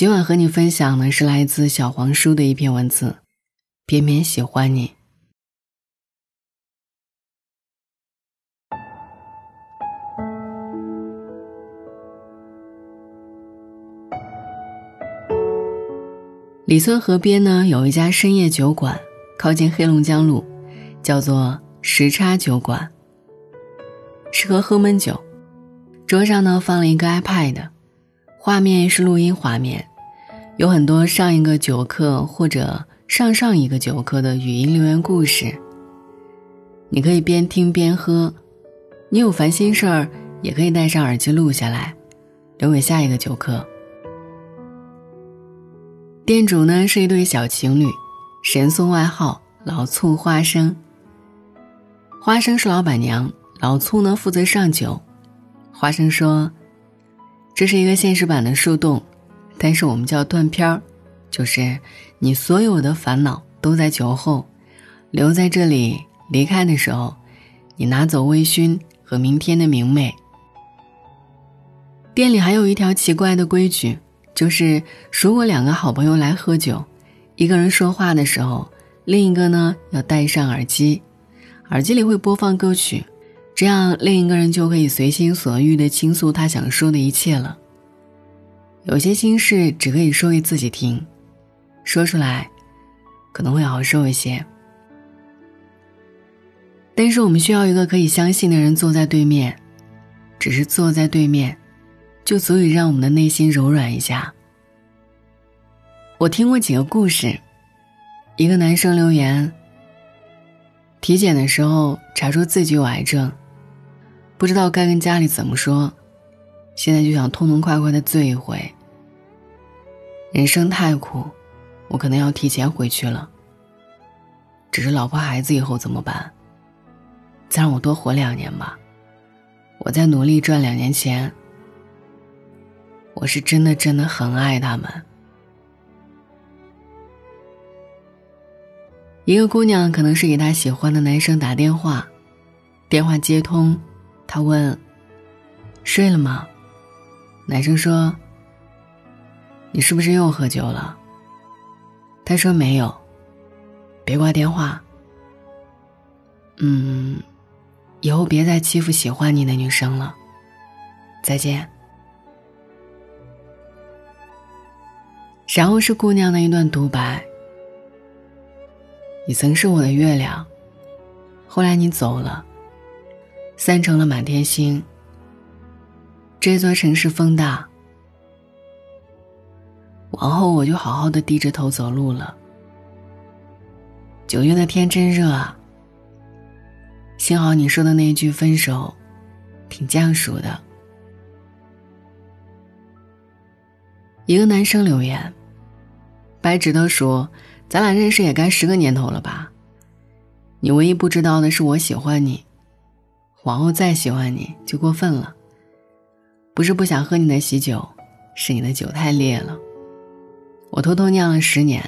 今晚和你分享的是来自小黄书的一篇文字，偏偏喜欢你。李村河边呢有一家深夜酒馆，靠近黑龙江路，叫做时差酒馆。适合喝闷酒，桌上呢放了一个 iPad，画面是录音画面，有很多上一个酒客或者上上一个酒客的语音留言故事。你可以边听边喝，你有烦心事儿也可以戴上耳机录下来，留给下一个酒客。店主呢是一对小情侣，神送外号“老醋花生”。花生是老板娘，老醋呢负责上酒。花生说：“这是一个现实版的树洞，但是我们叫断片儿，就是你所有的烦恼都在酒后，留在这里，离开的时候，你拿走微醺和明天的明媚。”店里还有一条奇怪的规矩。就是，如果两个好朋友来喝酒，一个人说话的时候，另一个呢要戴上耳机，耳机里会播放歌曲，这样另一个人就可以随心所欲的倾诉他想说的一切了。有些心事只可以说给自己听，说出来可能会好受一些。但是我们需要一个可以相信的人坐在对面，只是坐在对面。就足以让我们的内心柔软一下。我听过几个故事，一个男生留言：体检的时候查出自己有癌症，不知道该跟家里怎么说，现在就想痛痛快快的醉一回。人生太苦，我可能要提前回去了。只是老婆孩子以后怎么办？再让我多活两年吧，我再努力赚两年钱。我是真的真的很爱他们。一个姑娘可能是给她喜欢的男生打电话，电话接通，她问：“睡了吗？”男生说：“你是不是又喝酒了？”他说：“没有。”别挂电话。嗯，以后别再欺负喜欢你的女生了。再见。然后是姑娘的一段独白：“你曾是我的月亮，后来你走了，散成了满天星。这座城市风大，往后我就好好的低着头走路了。九月的天真热啊，幸好你说的那一句分手，挺降暑的。”一个男生留言。白纸的说：“咱俩认识也该十个年头了吧？你唯一不知道的是我喜欢你，往后再喜欢你就过分了。不是不想喝你的喜酒，是你的酒太烈了。我偷偷酿了十年，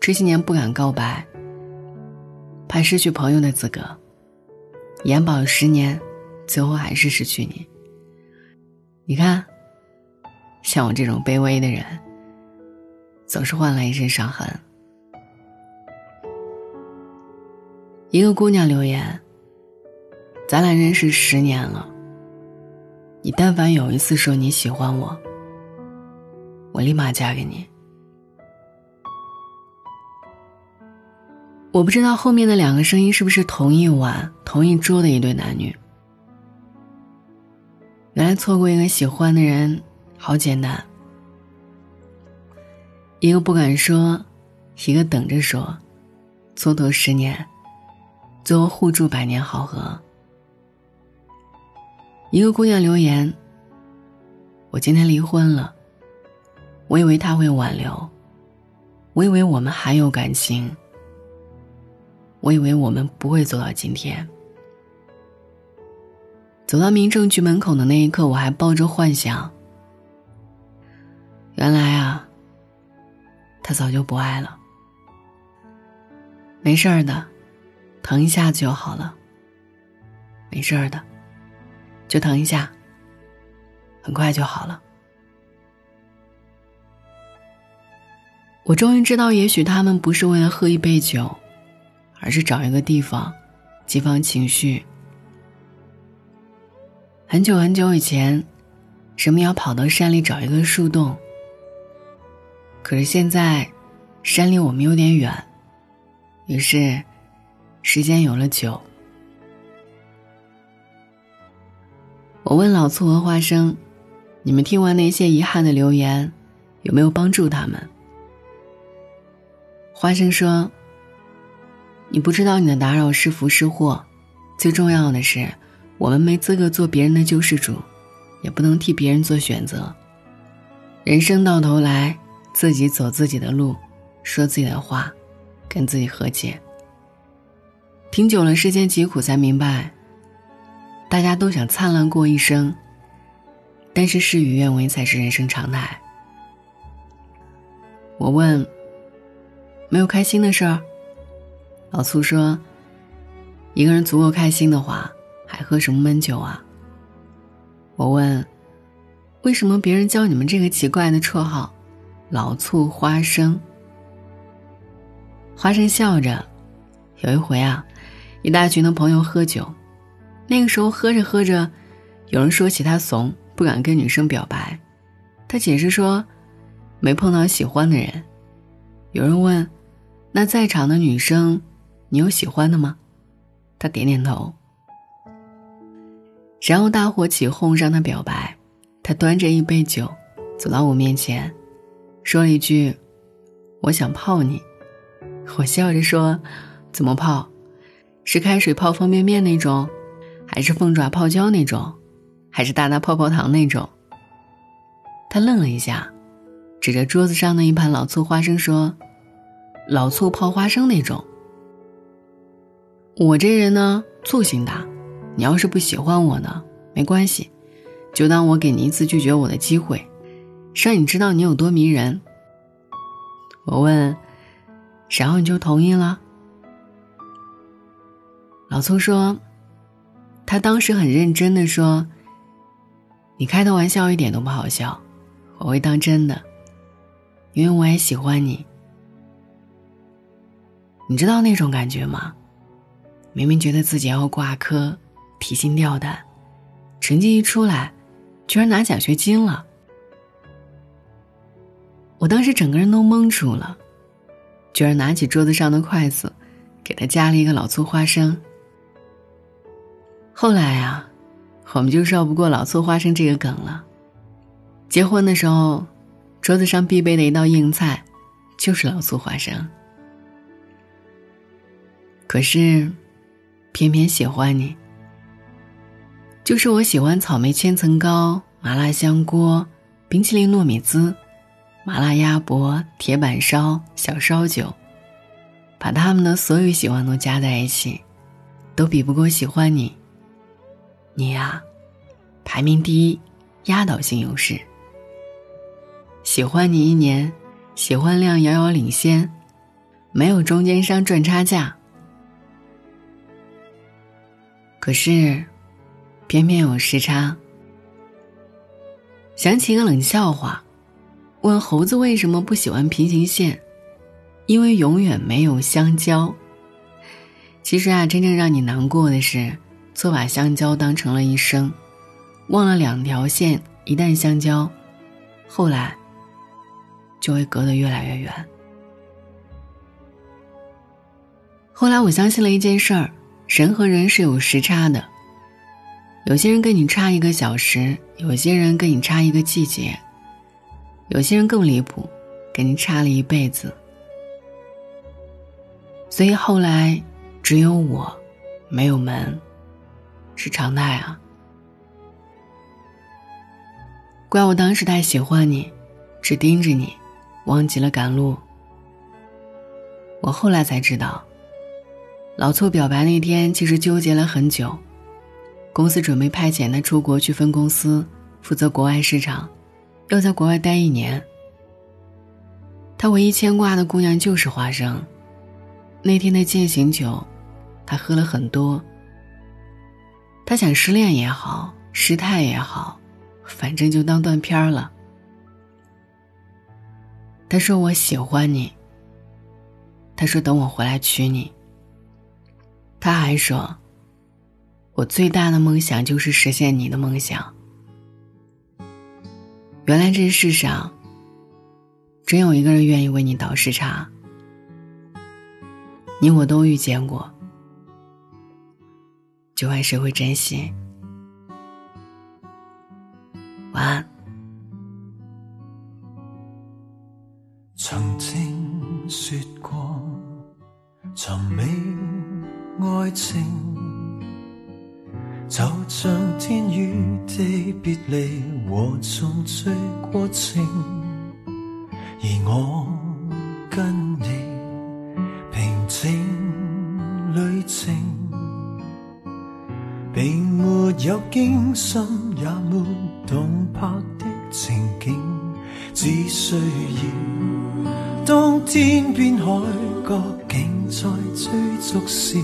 这些年不敢告白，怕失去朋友的资格。延保十年，最后还是失去你。你看，像我这种卑微的人。”总是换来一身伤痕。一个姑娘留言：“咱俩认识十年了，你但凡有一次说你喜欢我，我立马嫁给你。”我不知道后面的两个声音是不是同一晚、同一桌的一对男女。原来错过一个喜欢的人，好简单。一个不敢说，一个等着说，蹉跎十年，最后互助百年好合。一个姑娘留言：“我今天离婚了，我以为他会挽留，我以为我们还有感情，我以为我们不会走到今天。走到民政局门口的那一刻，我还抱着幻想，原来啊。”他早就不爱了，没事儿的，疼一下就好了。没事儿的，就疼一下，很快就好了。我终于知道，也许他们不是为了喝一杯酒，而是找一个地方，激发情绪。很久很久以前，人们要跑到山里找一个树洞。可是现在，山离我们有点远，于是，时间有了酒。我问老醋和花生：“你们听完那些遗憾的留言，有没有帮助他们？”花生说：“你不知道你的打扰是福是祸，最重要的是，我们没资格做别人的救世主，也不能替别人做选择。人生到头来，自己走自己的路，说自己的话，跟自己和解。听久了，世间疾苦，才明白，大家都想灿烂过一生，但是事与愿违才是人生常态。”我问。没有开心的事儿。老醋说：“一个人足够开心的话，还喝什么闷酒啊？”我问：“为什么别人叫你们这个奇怪的绰号，老醋花生？”花生笑着：“有一回啊，一大群的朋友喝酒，那个时候喝着喝着，有人说起他怂，不敢跟女生表白，他解释说，没碰到喜欢的人。有人问。”那在场的女生，你有喜欢的吗？他点点头。然后大伙起哄让他表白，他端着一杯酒，走到我面前，说了一句：“我想泡你。”我笑着说：“怎么泡？是开水泡方便面那种，还是凤爪泡椒那种，还是大大泡泡糖那种？”他愣了一下，指着桌子上的一盘老醋花生说。老醋泡花生那种。我这人呢，醋性大，你要是不喜欢我呢，没关系，就当我给你一次拒绝我的机会，让你知道你有多迷人。我问，然后你就同意了？老醋说，他当时很认真的说，你开的玩笑一点都不好笑，我会当真的，因为我也喜欢你。你知道那种感觉吗？明明觉得自己要挂科，提心吊胆，成绩一出来，居然拿奖学金了。我当时整个人都懵住了，居然拿起桌子上的筷子，给他夹了一个老醋花生。后来啊，我们就绕不过老醋花生这个梗了。结婚的时候，桌子上必备的一道硬菜，就是老醋花生。可是，偏偏喜欢你。就是我喜欢草莓千层糕、麻辣香锅、冰淇淋糯米糍、麻辣鸭脖、铁板烧、小烧酒，把他们的所有喜欢都加在一起，都比不过喜欢你。你呀，排名第一，压倒性优势。喜欢你一年，喜欢量遥遥领先，没有中间商赚差价。可是，偏偏有时差。想起一个冷笑话，问猴子为什么不喜欢平行线，因为永远没有相交。其实啊，真正让你难过的是，错把相交当成了一生，忘了两条线一旦相交，后来就会隔得越来越远。后来我相信了一件事儿。人和人是有时差的，有些人跟你差一个小时，有些人跟你差一个季节，有些人更离谱，跟你差了一辈子。所以后来，只有我，没有门，是常态啊。怪我当时太喜欢你，只盯着你，忘记了赶路。我后来才知道。老醋表白那天，其实纠结了很久。公司准备派遣他出国去分公司，负责国外市场，要在国外待一年。他唯一牵挂的姑娘就是花生。那天的践行酒，他喝了很多。他想失恋也好，失态也好，反正就当断片了。他说我喜欢你。他说等我回来娶你。他还说，我最大的梦想就是实现你的梦想。原来这世上，真有一个人愿意为你倒时差。你我都遇见过，就看谁会珍惜。晚安。曾经说过，寻觅爱情，就像天与地别离和重聚过程，而我跟你平静旅程，有惊心也没动魄的情景，只需要当天边海角竟在追逐时，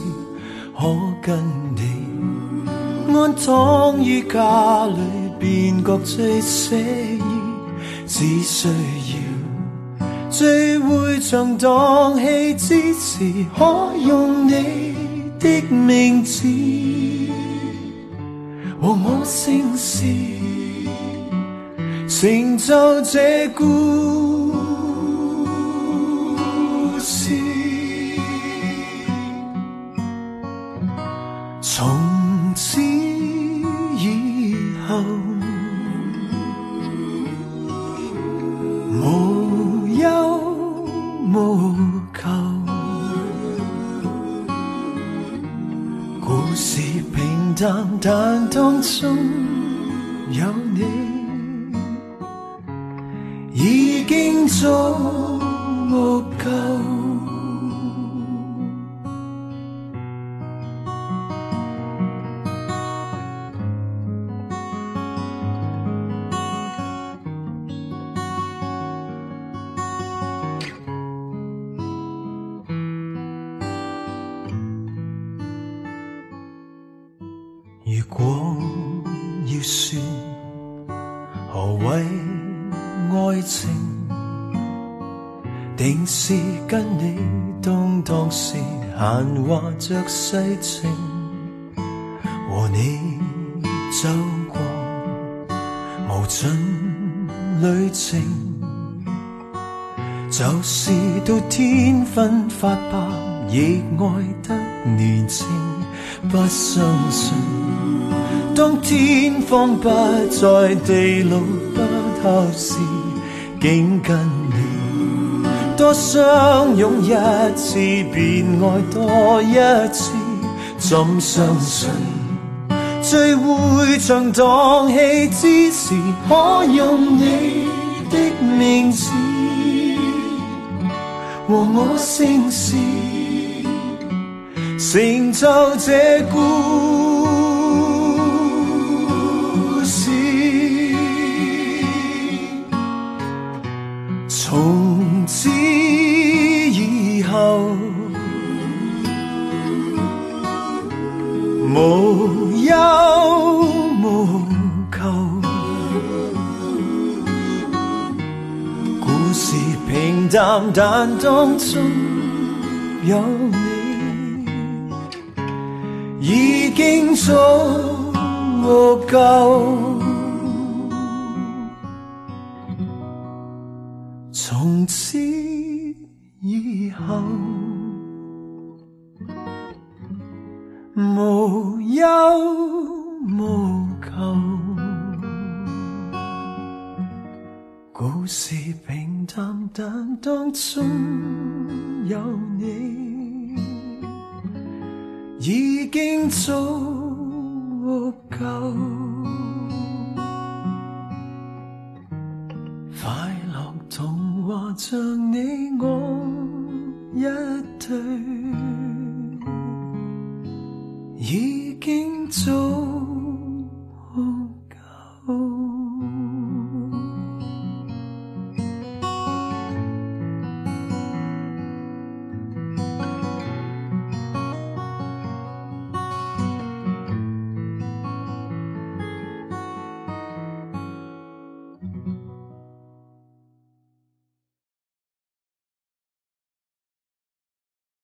可跟你？安躺于家里，便觉最写意。只需要聚会场荡气之时，可用你的名字。和我姓氏，成就这故事。从此以后，无忧无求。故事淡淡，但当中有你，已经足够。情，定是跟你当当时闲话着世情，和你走过无尽旅程，就是到天昏发白，亦爱得年青，不相信。当天荒不再，地老不透时，竟跟你多相拥一次，便爱多一次。怎相信聚会像荡气之时，可用你的名字和我姓氏，成就这故。事平淡，但當中有你，已經足夠。從此以後，無憂無求。故事平淡，但當中有你，已經足夠。快樂童話像你我一對，已經足。